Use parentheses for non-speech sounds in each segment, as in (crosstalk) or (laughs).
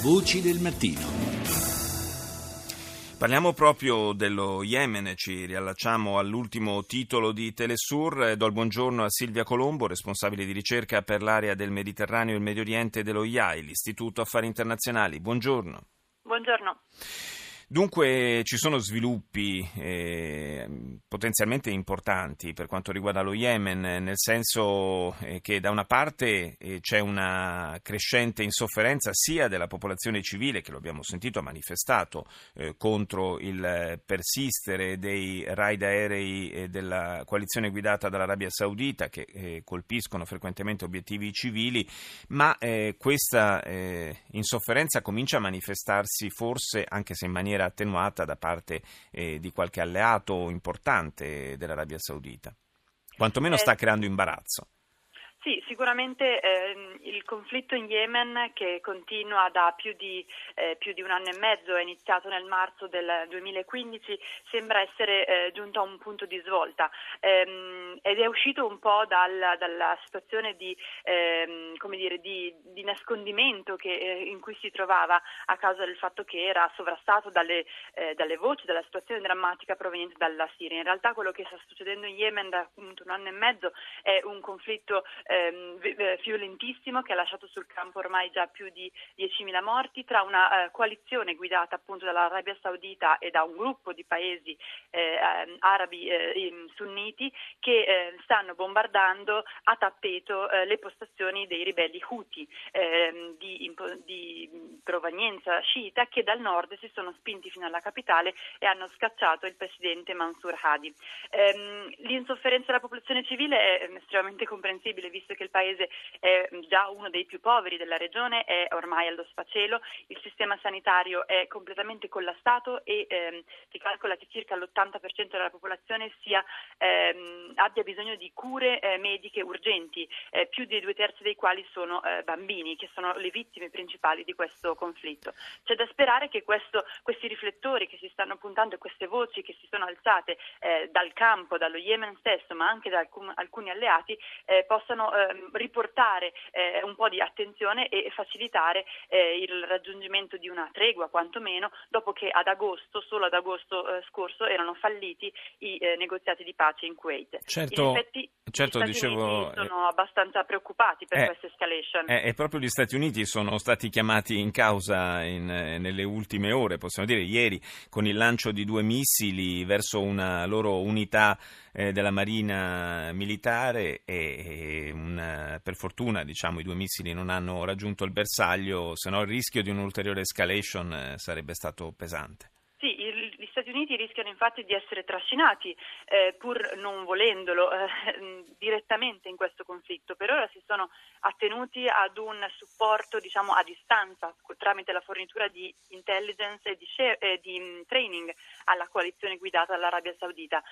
Voci del mattino. Parliamo proprio dello Yemen, ci riallacciamo all'ultimo titolo di Telesur. Do il buongiorno a Silvia Colombo, responsabile di ricerca per l'area del Mediterraneo e il Medio Oriente dello IAI, l'Istituto Affari Internazionali. Buongiorno. Buongiorno. Dunque ci sono sviluppi eh, potenzialmente importanti per quanto riguarda lo Yemen, nel senso eh, che da una parte eh, c'è una crescente insofferenza sia della popolazione civile, che lo abbiamo sentito ha manifestato eh, contro il persistere dei raid aerei eh, della coalizione guidata dall'Arabia Saudita che eh, colpiscono frequentemente obiettivi civili, ma questa insofferenza comincia a manifestarsi forse anche se in maniera maniera attenuata da parte eh, di qualche alleato importante dell'Arabia Saudita. Quantomeno sta creando imbarazzo. Sì, sicuramente eh, conflitto in Yemen che continua da più di, eh, più di, un anno e mezzo, è iniziato nel marzo del 2015, sembra essere eh, giunto a un punto di svolta ehm, ed è uscito un po' dal, dalla situazione di, ehm, dire, di, di nascondimento che, eh, in cui si trovava a causa del fatto che era sovrastato dalle, eh, dalle voci, dalla situazione drammatica proveniente dalla Siria. In realtà quello che sta succedendo in Yemen da appunto un anno e mezzo è un conflitto ehm, violentissimo che lasciato sul campo ormai già più di 10.000 morti tra una eh, coalizione guidata appunto dall'Arabia Saudita e da un gruppo di paesi eh, ehm, arabi eh, sunniti che eh, stanno bombardando a tappeto eh, le postazioni dei ribelli Houthi ehm, di, di, provenienza sciita che dal nord si sono spinti fino alla capitale e hanno scacciato il presidente Mansour Hadi. Ehm, l'insofferenza della popolazione civile è estremamente comprensibile visto che il paese è già uno dei più poveri della regione, è ormai allo sfacelo, il sistema sanitario è completamente collassato e ehm, si calcola che circa l'80% della popolazione sia, ehm, abbia bisogno di cure eh, mediche urgenti, eh, più di due terzi dei quali sono eh, bambini, che sono le vittime principali di questo conflitto. C'è da sperare che questo, questi riflettori che si stanno puntando e queste voci che si sono alzate eh, dal campo, dallo Yemen stesso, ma anche da alcun, alcuni alleati, eh, possano eh, riportare eh, un po' di attenzione e facilitare eh, il raggiungimento di una tregua quantomeno dopo che ad agosto, solo ad agosto eh, scorso erano falliti i eh, negoziati di pace in Kuwait. Certo, in effetti certo, gli Stati dicevo, Uniti sono abbastanza preoccupati per questa escalation. e proprio gli Stati Uniti sono stati chiamati in causa in, nelle ultime ore, possiamo dire ieri, con il lancio di due missili verso una loro unità eh, della Marina militare e, e un, per fortuna diciamo, i due missili non hanno raggiunto il bersaglio, se no il rischio di un'ulteriore escalation eh, sarebbe stato pesante. Sì, gli Stati Uniti rischiano infatti di essere trascinati, eh, pur non volendolo, eh, (laughs) direttamente in questo conflitto. Per ora si sono attenuti ad un supporto diciamo, a distanza tramite la fornitura di intelligence e di, share, eh, di um, training alla coalizione guidata dall'Arabia Saudita.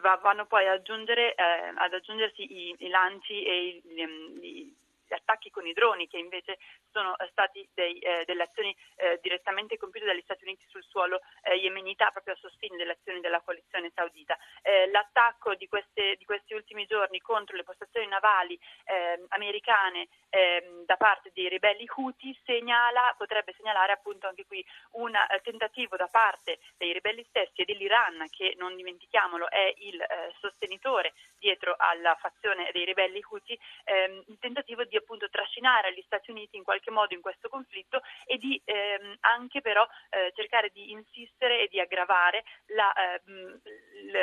Vanno poi ad, aggiungere, eh, ad aggiungersi i, i, lanci e i, i, gli attacchi con i droni che invece sono eh, stati dei, eh, delle azioni eh, direttamente compiute dagli Stati Uniti sul suolo eh, yemenita proprio a sostegno delle azioni della coalizione saudita. Eh, l'attacco di, queste, di, questi ultimi giorni contro le postazioni navali ehm, americane ehm, da parte dei ribelli Houthi segnala, potrebbe segnalare appunto anche qui un eh, tentativo da parte dei ribelli stessi e dell'Iran che non dimentichiamolo è il sostenitore dietro alla fazione dei ribelli Houthi, ehm, il tentativo di appunto trascinare gli Stati Uniti in qualche modo in questo conflitto e di ehm, anche però eh, cercare di insistere e di aggravare la, ehm,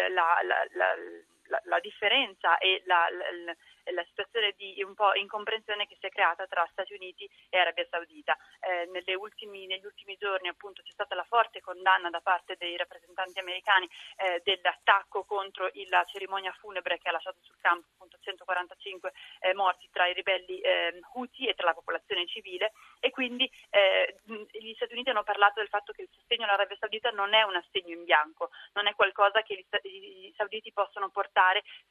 la, la, la differenza e la, la situazione di un po' incomprensione che si è creata tra Stati Uniti e Arabia Saudita. Eh, ultimi, negli ultimi giorni appunto c'è stata la forte condanna da parte dei rappresentanti americani eh, dell'attacco contro la cerimonia funebre che ha lasciato sul campo appunto 145 eh, morti tra i ribelli eh, Houthi e tra la popolazione civile e quindi eh, gli Stati Uniti hanno parlato del fatto che il sostegno all'Arabia Saudita non è un assegno in bianco, non è qualcosa che gli, gli sauditi possono portare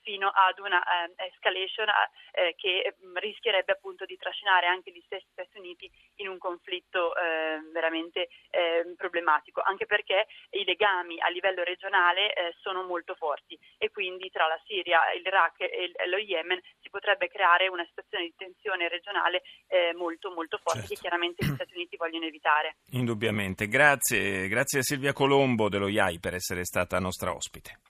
fino ad una eh, escalation eh, che mm, rischierebbe appunto di trascinare anche gli stessi Stati Uniti in un conflitto eh, veramente problematico, anche perché i legami a livello regionale sono molto forti e quindi tra la Siria, l'Iraq e lo Yemen si potrebbe creare una situazione di tensione regionale molto molto forte certo. che chiaramente gli Stati Uniti vogliono evitare. Indubbiamente. Grazie, grazie a Silvia Colombo dello IAI per essere stata nostra ospite.